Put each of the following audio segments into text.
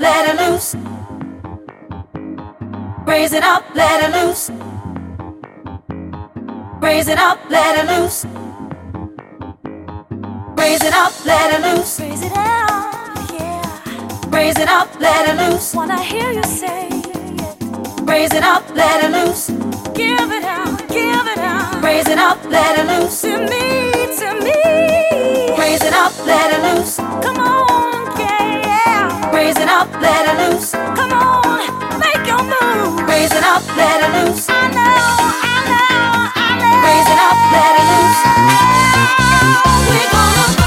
let it loose. Raise it up, let it loose. Raise it up, let it loose. Raise it up, let it loose. Raise it up, yeah. Raise it up, let it loose. Wanna hear you say it. Raise it up, let it loose. Give it out, give it out. Raise it up, let it loose. To me, to me. Raise it up, let it loose. Raise it up, let it loose. Come on, make your move. Raise it up, let it loose. I know, I know, I know. Raise it up, let it loose. We're gonna.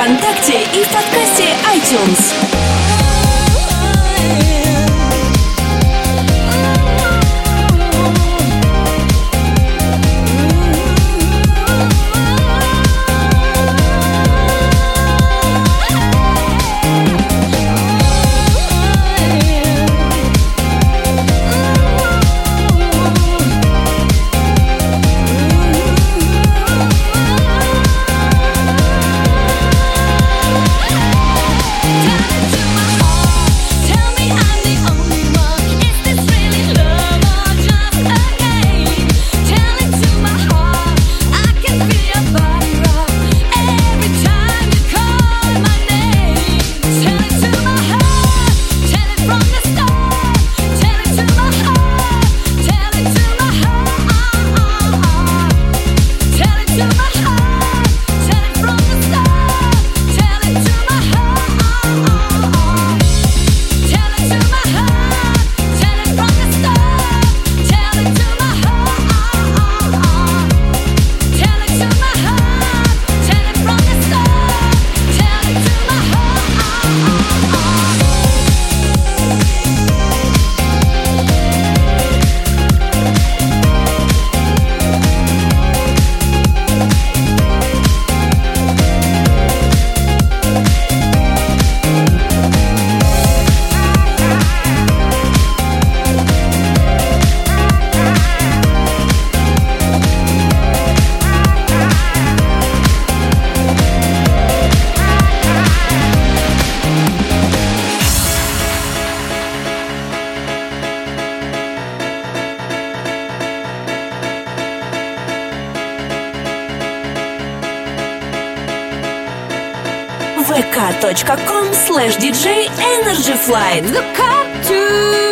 ВКонтакте и в подкасте iTunes. vk.com slash DJ Energy Flight. Look up to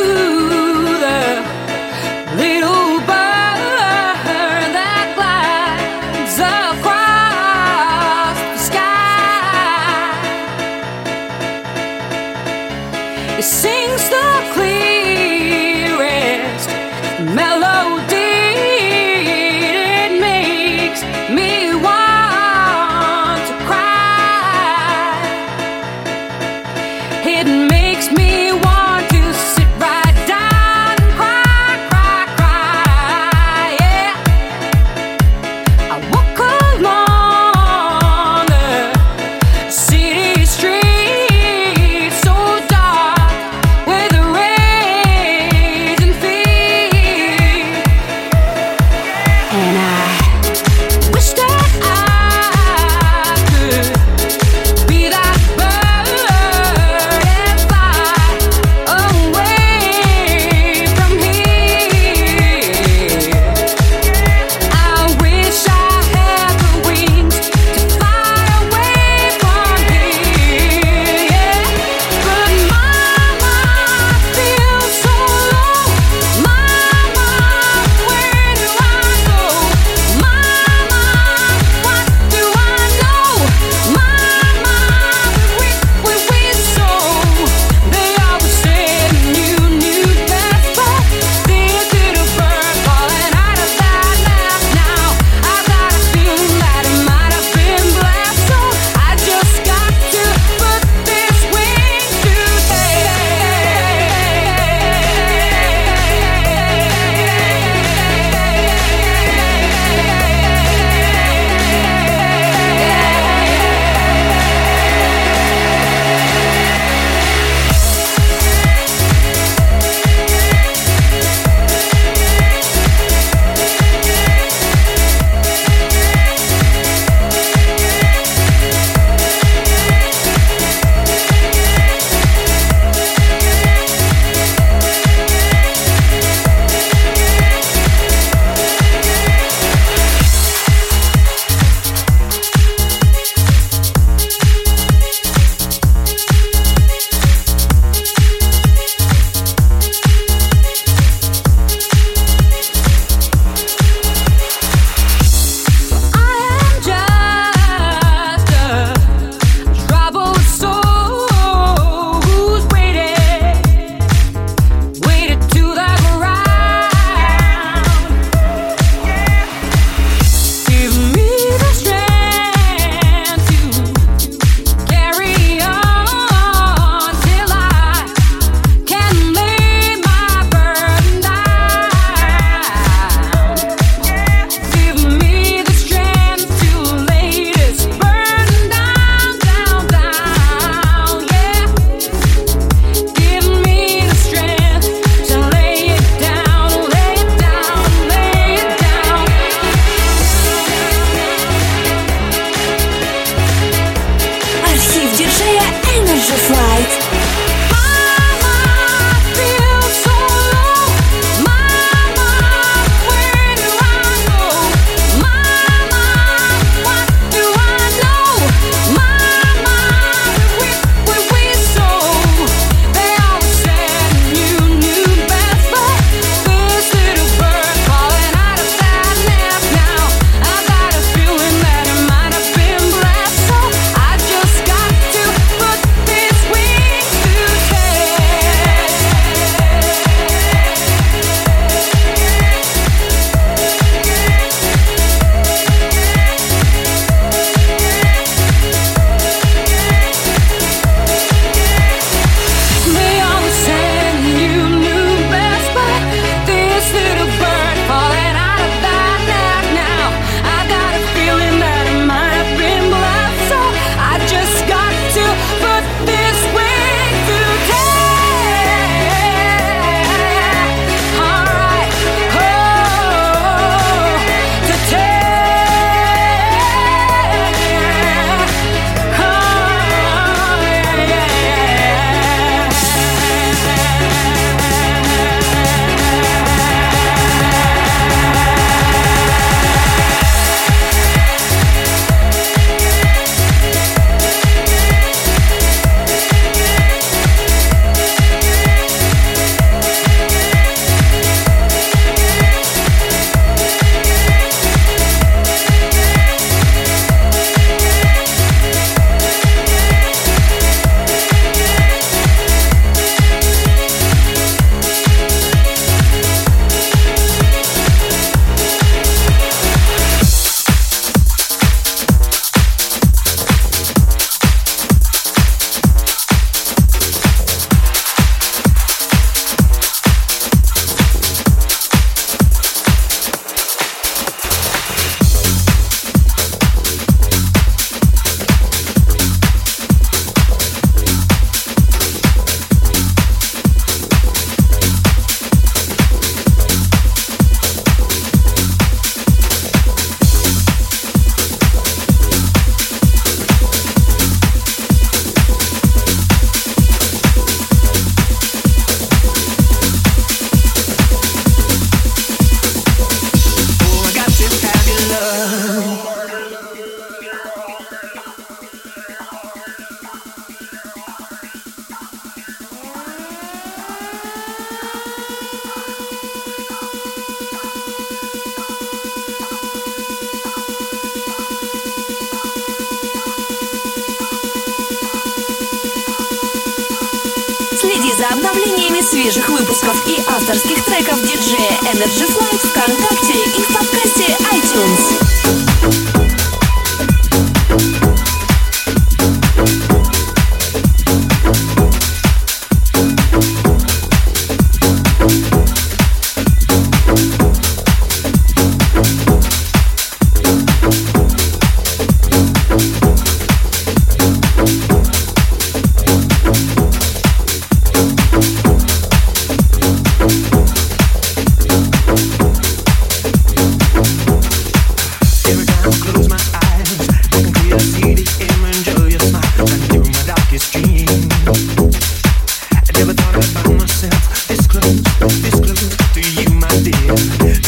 yeah.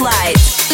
Flight.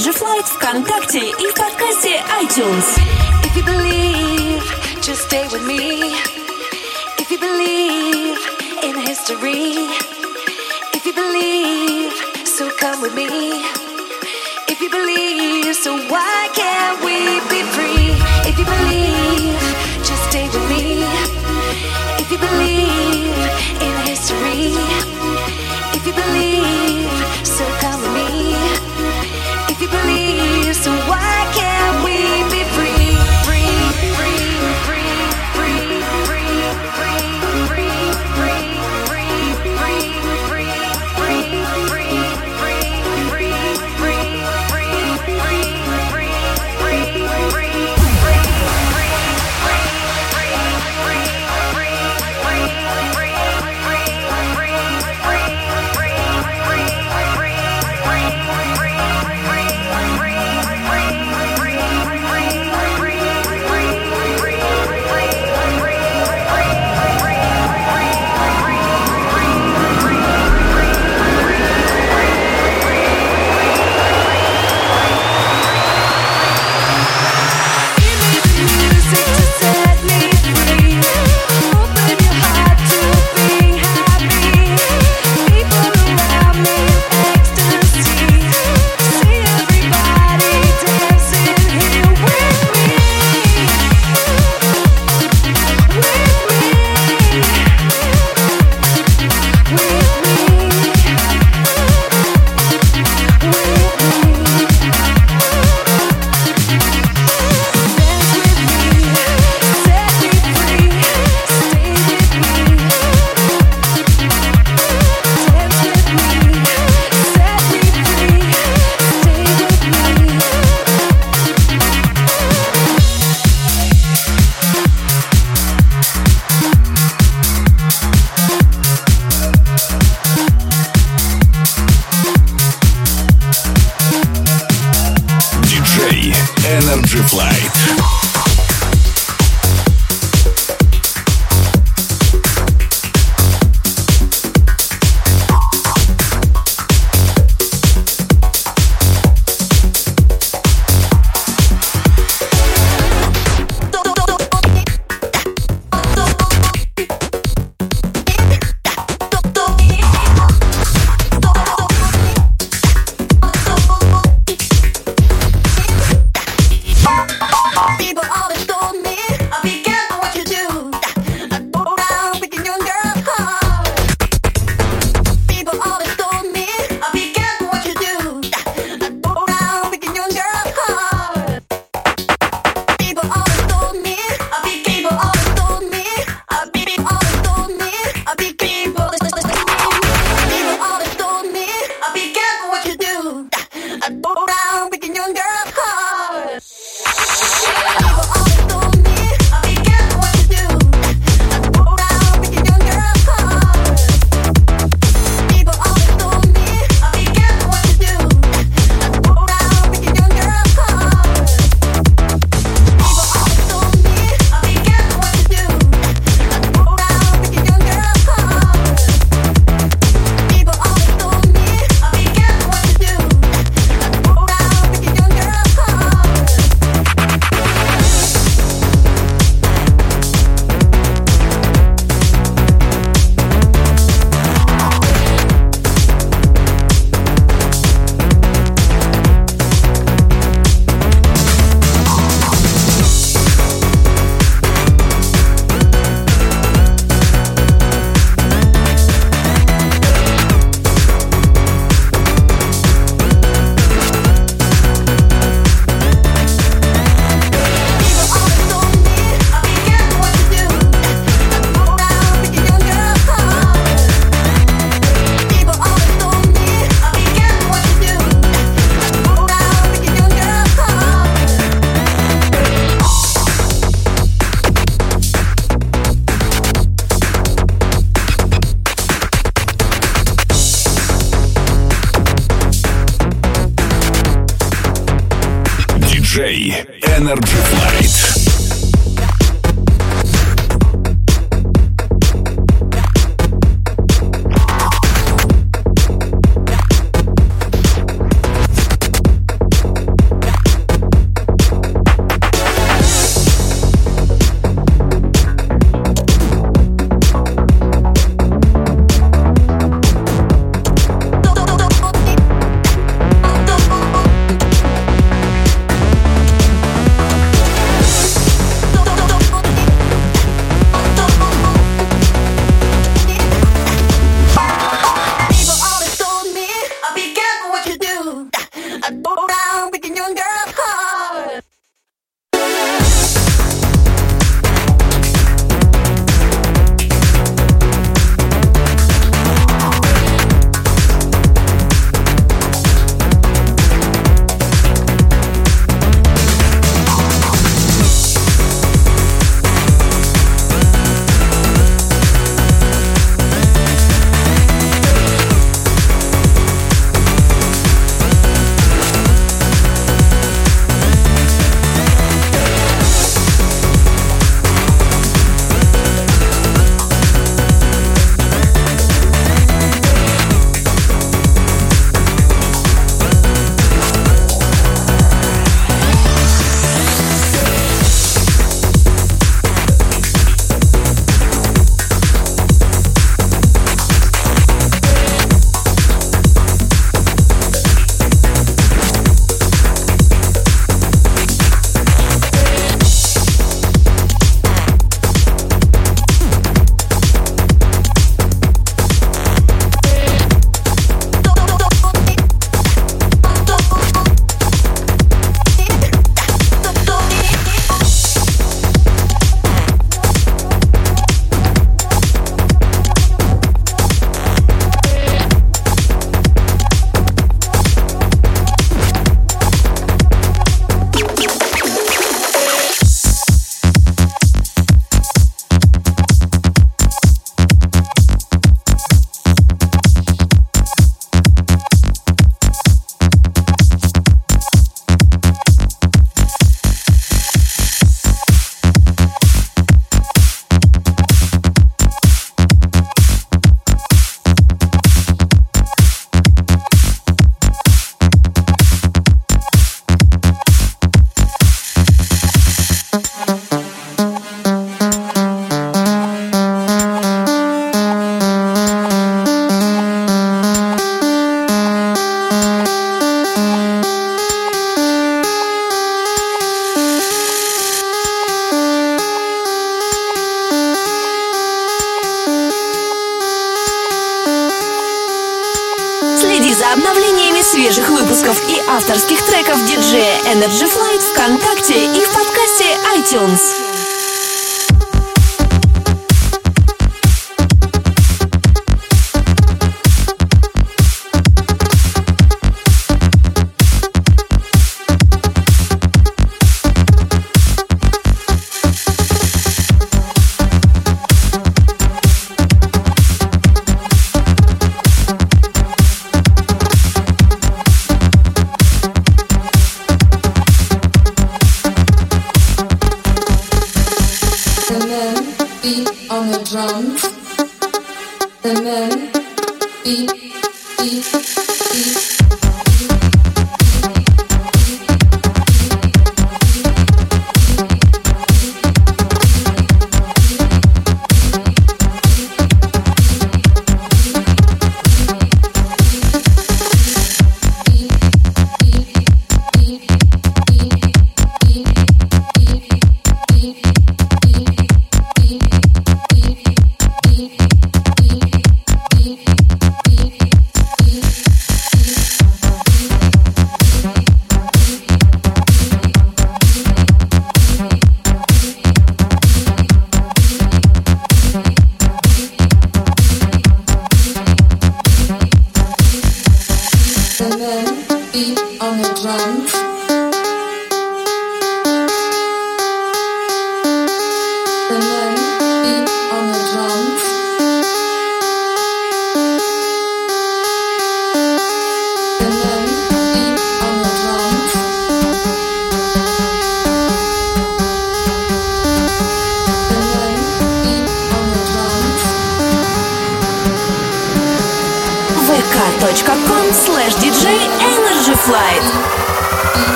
диджея Energy Flight ВКонтакте и в подкасте iTunes. If you believe, just stay with me. If you believe in history, if you believe, so come with me. If you believe, so why can't we be free? If you believe, just stay with me. If you believe in history, if you believe,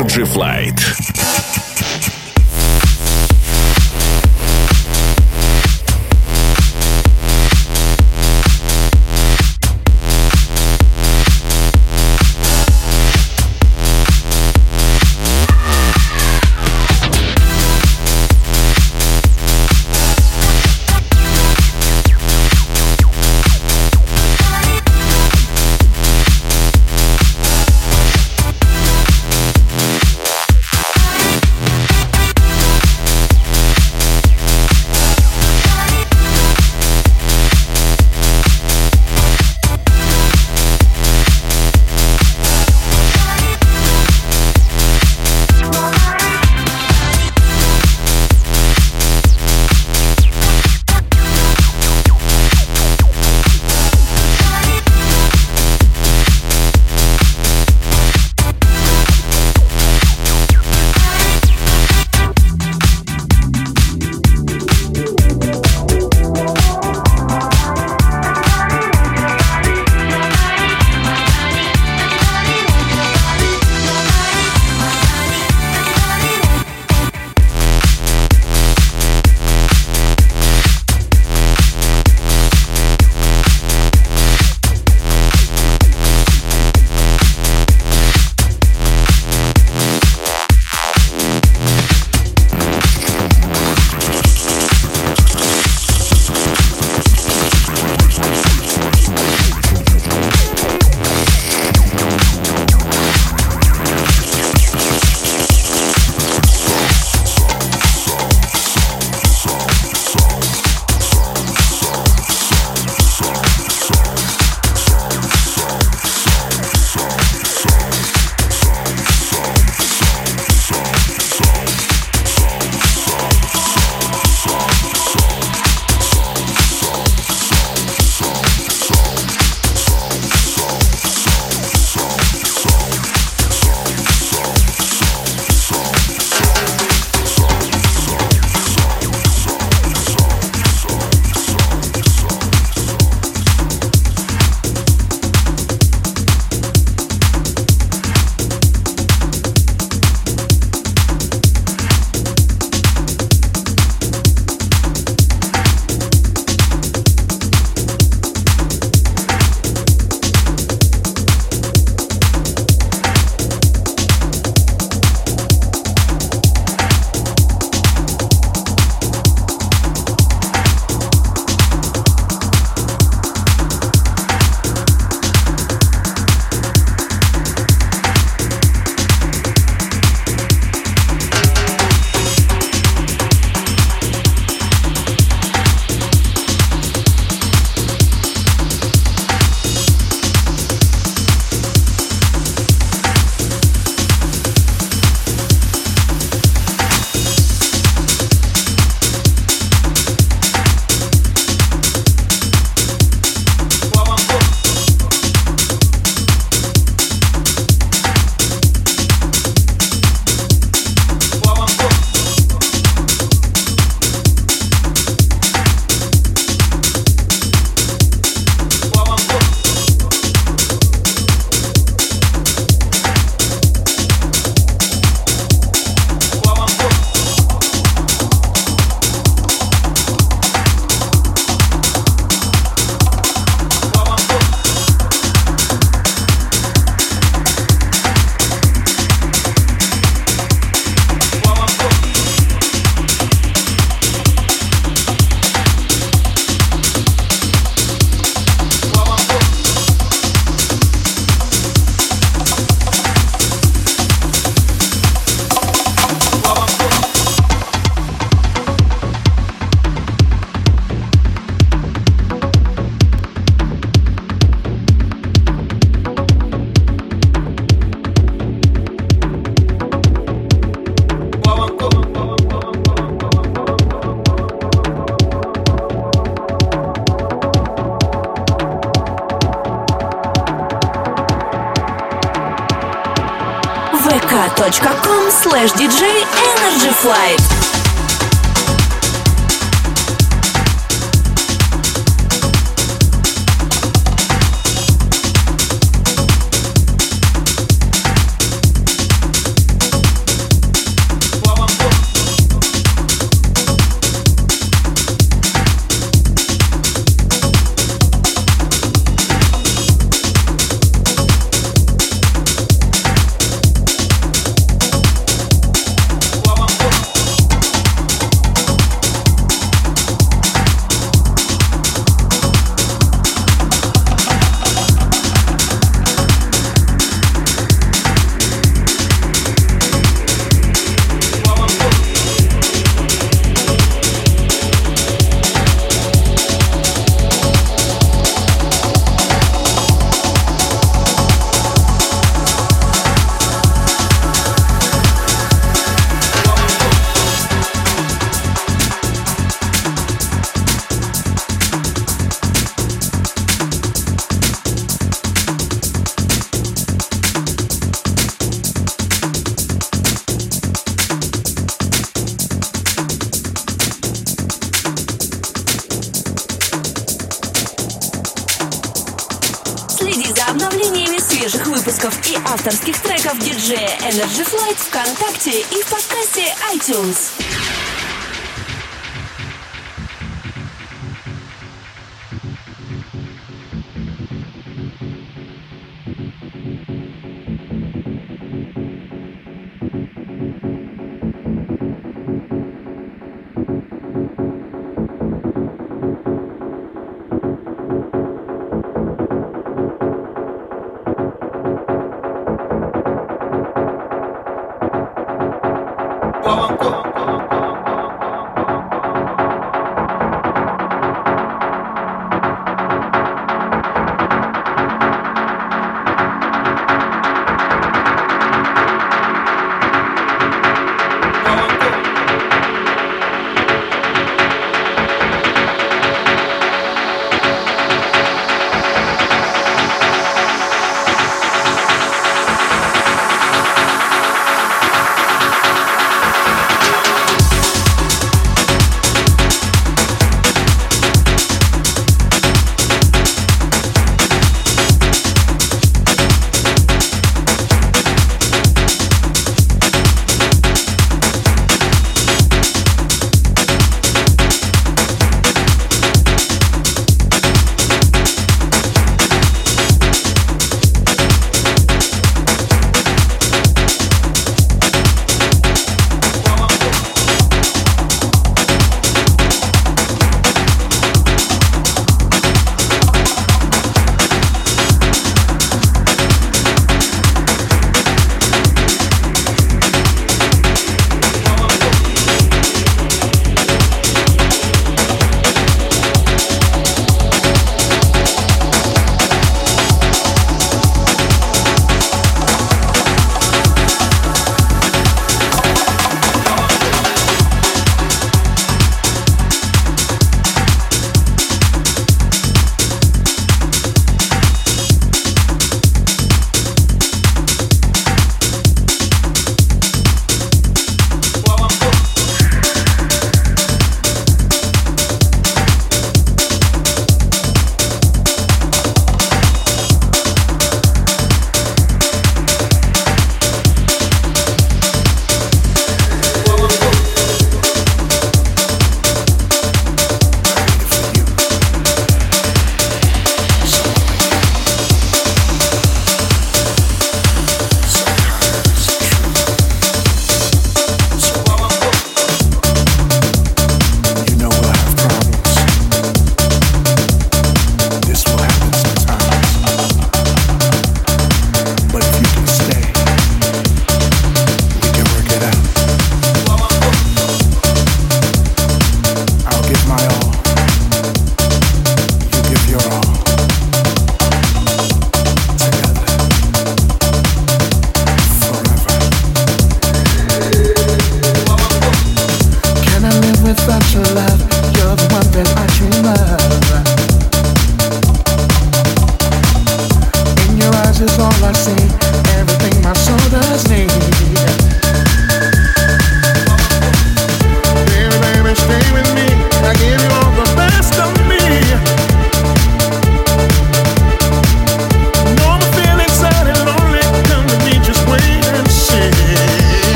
Energy Flight.